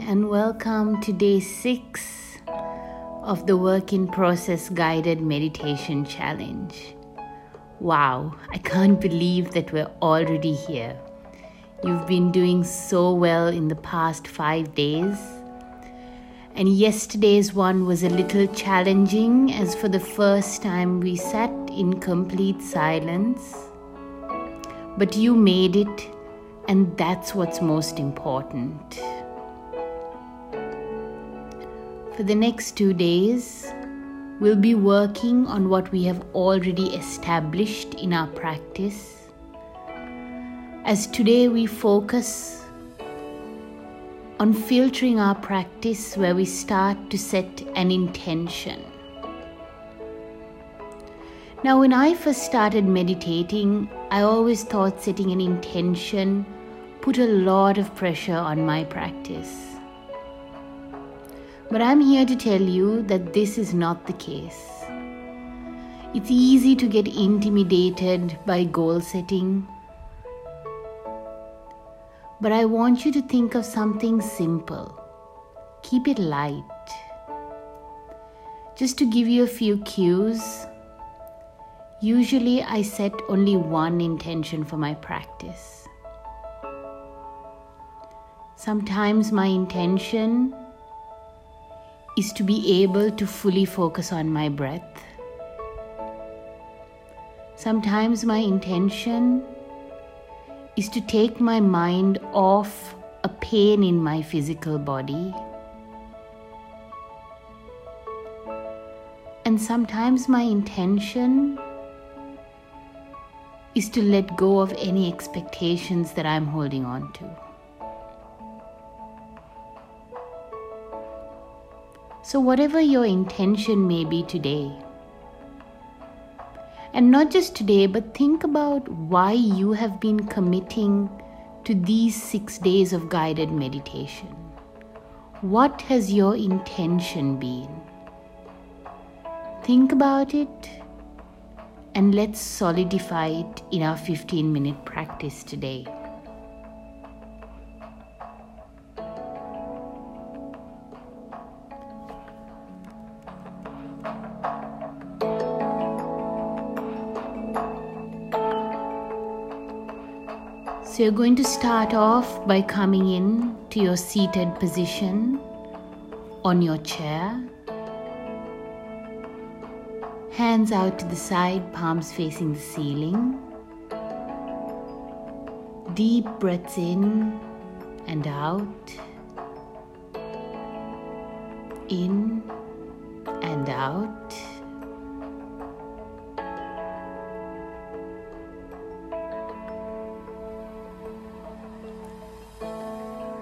And welcome to day six of the Work in Process Guided Meditation Challenge. Wow, I can't believe that we're already here. You've been doing so well in the past five days. And yesterday's one was a little challenging, as for the first time we sat in complete silence. But you made it and that's what's most important. For the next two days, we'll be working on what we have already established in our practice. As today we focus on filtering our practice where we start to set an intention. Now, when I first started meditating, I always thought setting an intention put a lot of pressure on my practice. But I'm here to tell you that this is not the case. It's easy to get intimidated by goal setting. But I want you to think of something simple. Keep it light. Just to give you a few cues, usually I set only one intention for my practice. Sometimes my intention is to be able to fully focus on my breath. Sometimes my intention is to take my mind off a pain in my physical body. And sometimes my intention is to let go of any expectations that I'm holding on to. So, whatever your intention may be today, and not just today, but think about why you have been committing to these six days of guided meditation. What has your intention been? Think about it and let's solidify it in our 15 minute practice today. So you're going to start off by coming in to your seated position on your chair. Hands out to the side, palms facing the ceiling. Deep breaths in and out. In and out.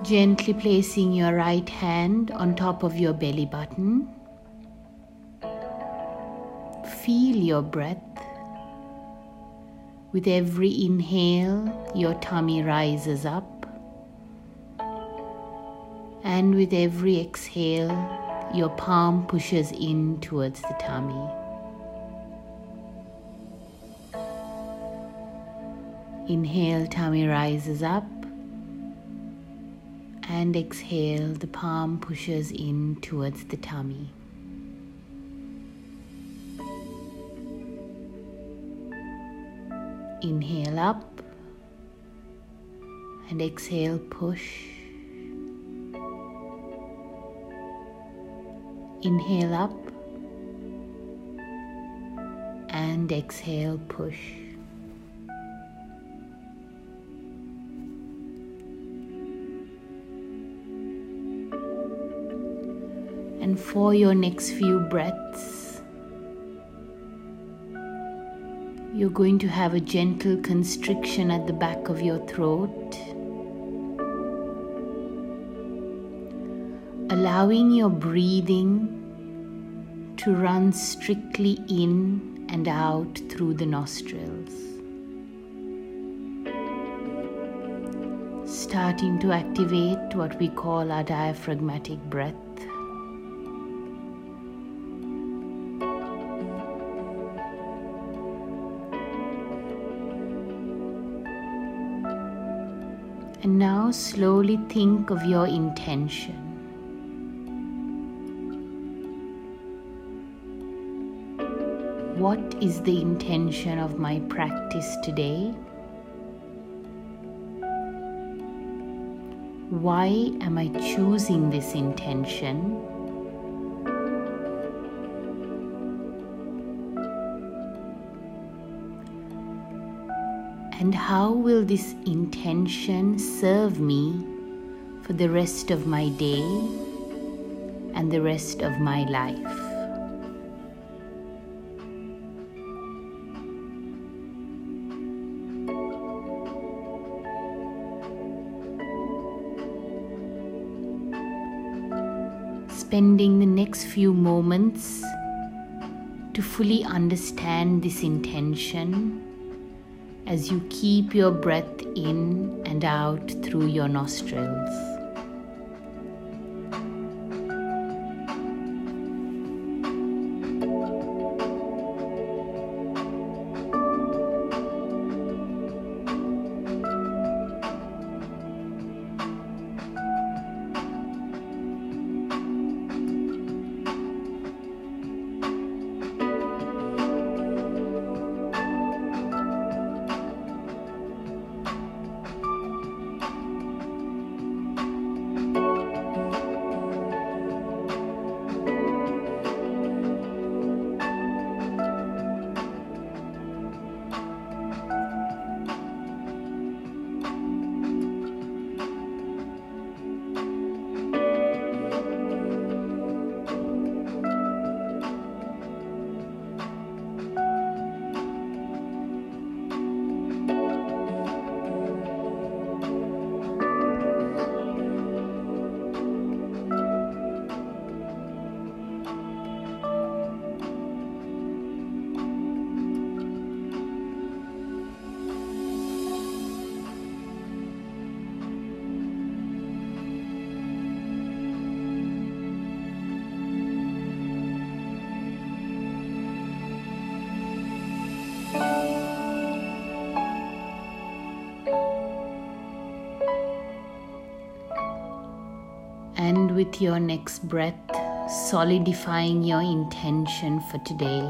Gently placing your right hand on top of your belly button. Feel your breath. With every inhale, your tummy rises up. And with every exhale, your palm pushes in towards the tummy. Inhale, tummy rises up and exhale, the palm pushes in towards the tummy. Inhale up and exhale, push. Inhale up and exhale, push. And for your next few breaths, you're going to have a gentle constriction at the back of your throat, allowing your breathing to run strictly in and out through the nostrils. Starting to activate what we call our diaphragmatic breath. And now slowly think of your intention. What is the intention of my practice today? Why am I choosing this intention? And how will this intention serve me for the rest of my day and the rest of my life? Spending the next few moments to fully understand this intention as you keep your breath in and out through your nostrils. With your next breath, solidifying your intention for today.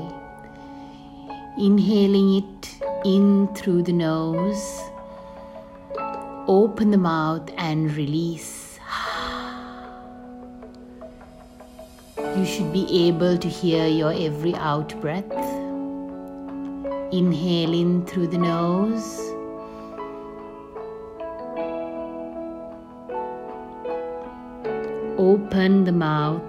Inhaling it in through the nose. Open the mouth and release. You should be able to hear your every out breath. Inhale in through the nose. Open the mouth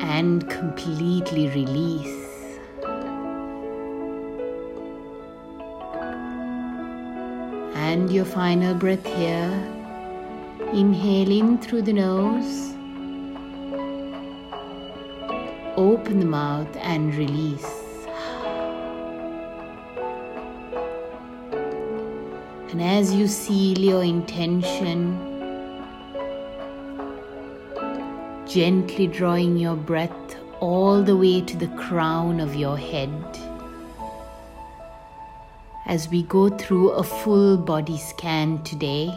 and completely release. And your final breath here. Inhale in through the nose. Open the mouth and release. And as you seal your intention, gently drawing your breath all the way to the crown of your head. As we go through a full body scan today,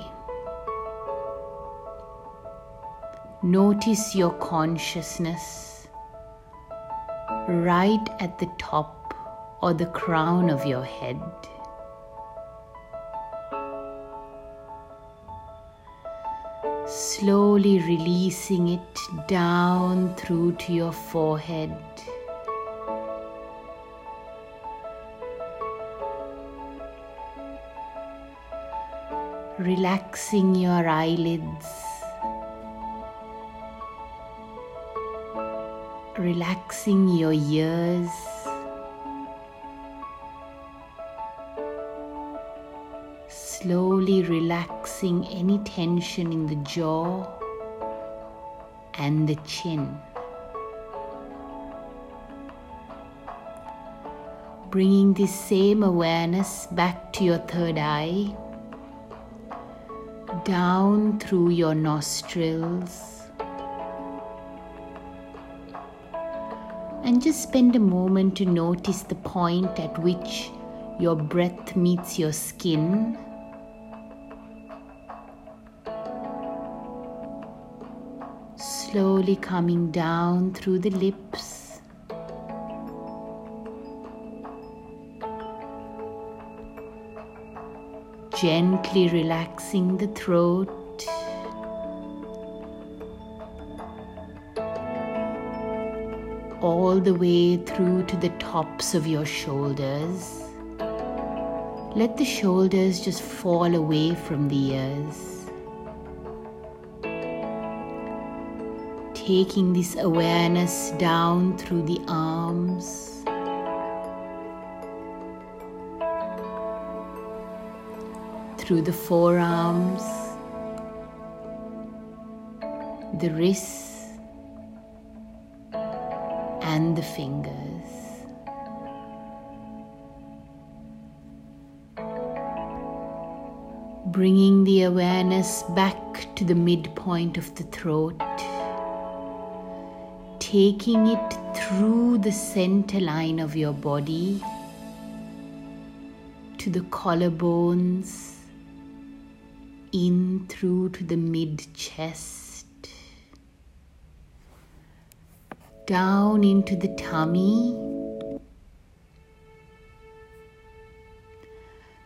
notice your consciousness right at the top or the crown of your head. Slowly releasing it down through to your forehead. Relaxing your eyelids, relaxing your ears. Slowly relaxing any tension in the jaw and the chin. Bringing this same awareness back to your third eye, down through your nostrils, and just spend a moment to notice the point at which your breath meets your skin slowly coming down through the lips. Gently relaxing the throat. All the way through to the tops of your shoulders. Let the shoulders just fall away from the ears. Taking this awareness down through the arms. Through the forearms, the wrists, and the fingers. Bringing the awareness back to the midpoint of the throat taking it through the center line of your body to the collarbones, in through to the mid chest, down into the tummy,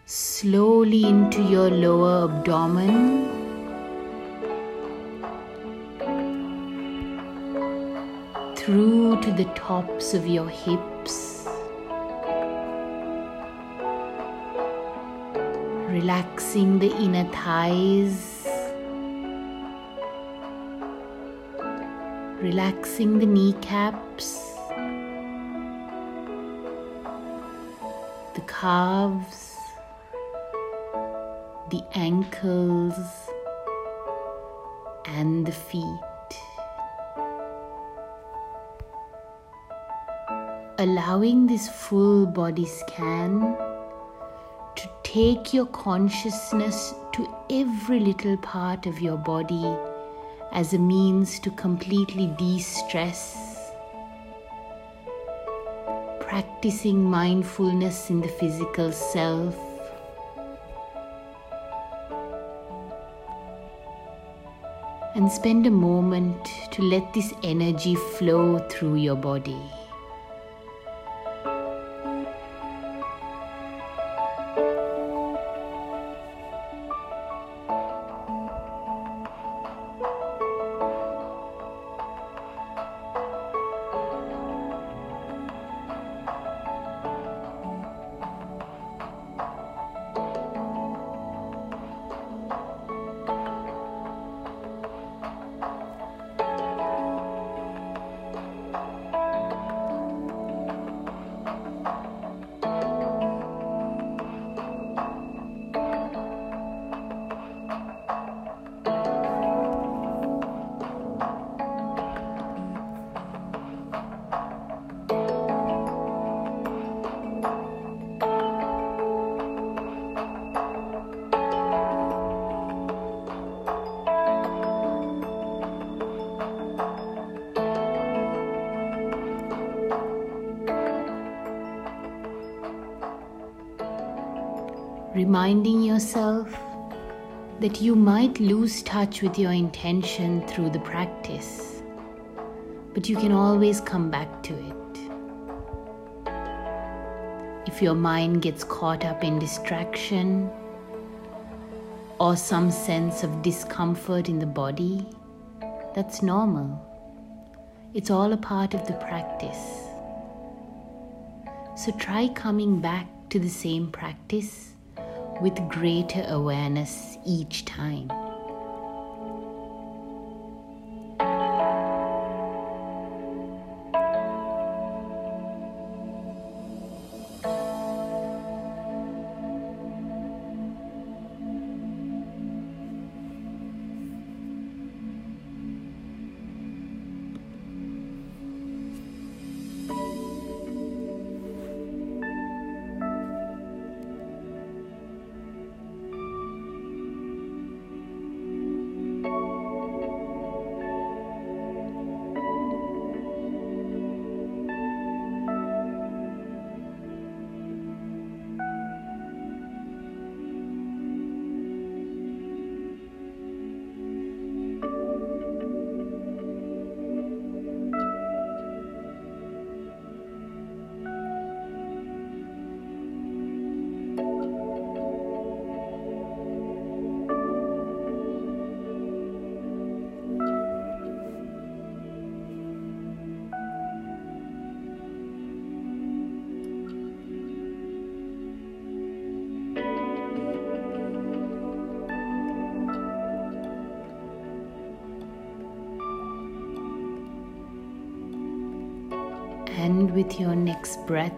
slowly into your lower abdomen. Through to the tops of your hips. Relaxing the inner thighs. Relaxing the kneecaps. The calves. The ankles. And the feet. Allowing this full body scan to take your consciousness to every little part of your body as a means to completely de stress. Practicing mindfulness in the physical self. And spend a moment to let this energy flow through your body. Reminding yourself that you might lose touch with your intention through the practice, but you can always come back to it. If your mind gets caught up in distraction or some sense of discomfort in the body, that's normal. It's all a part of the practice. So try coming back to the same practice with greater awareness each time. And with your next breath,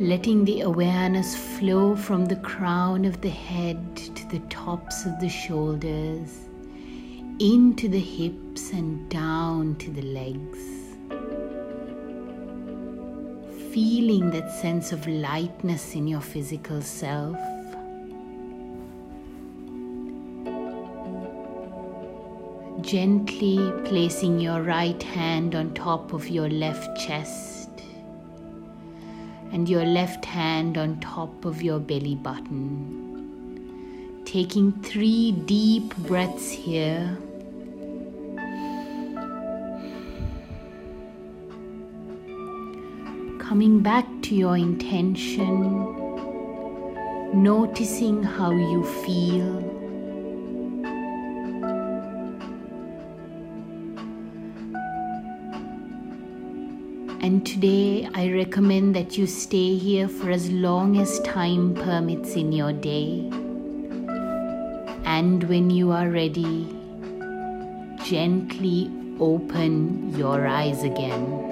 letting the awareness flow from the crown of the head to the tops of the shoulders, into the hips and down to the legs. Feeling that sense of lightness in your physical self. Gently placing your right hand on top of your left chest and your left hand on top of your belly button. Taking three deep breaths here. Coming back to your intention, noticing how you feel. And today, I recommend that you stay here for as long as time permits in your day. And when you are ready, gently open your eyes again.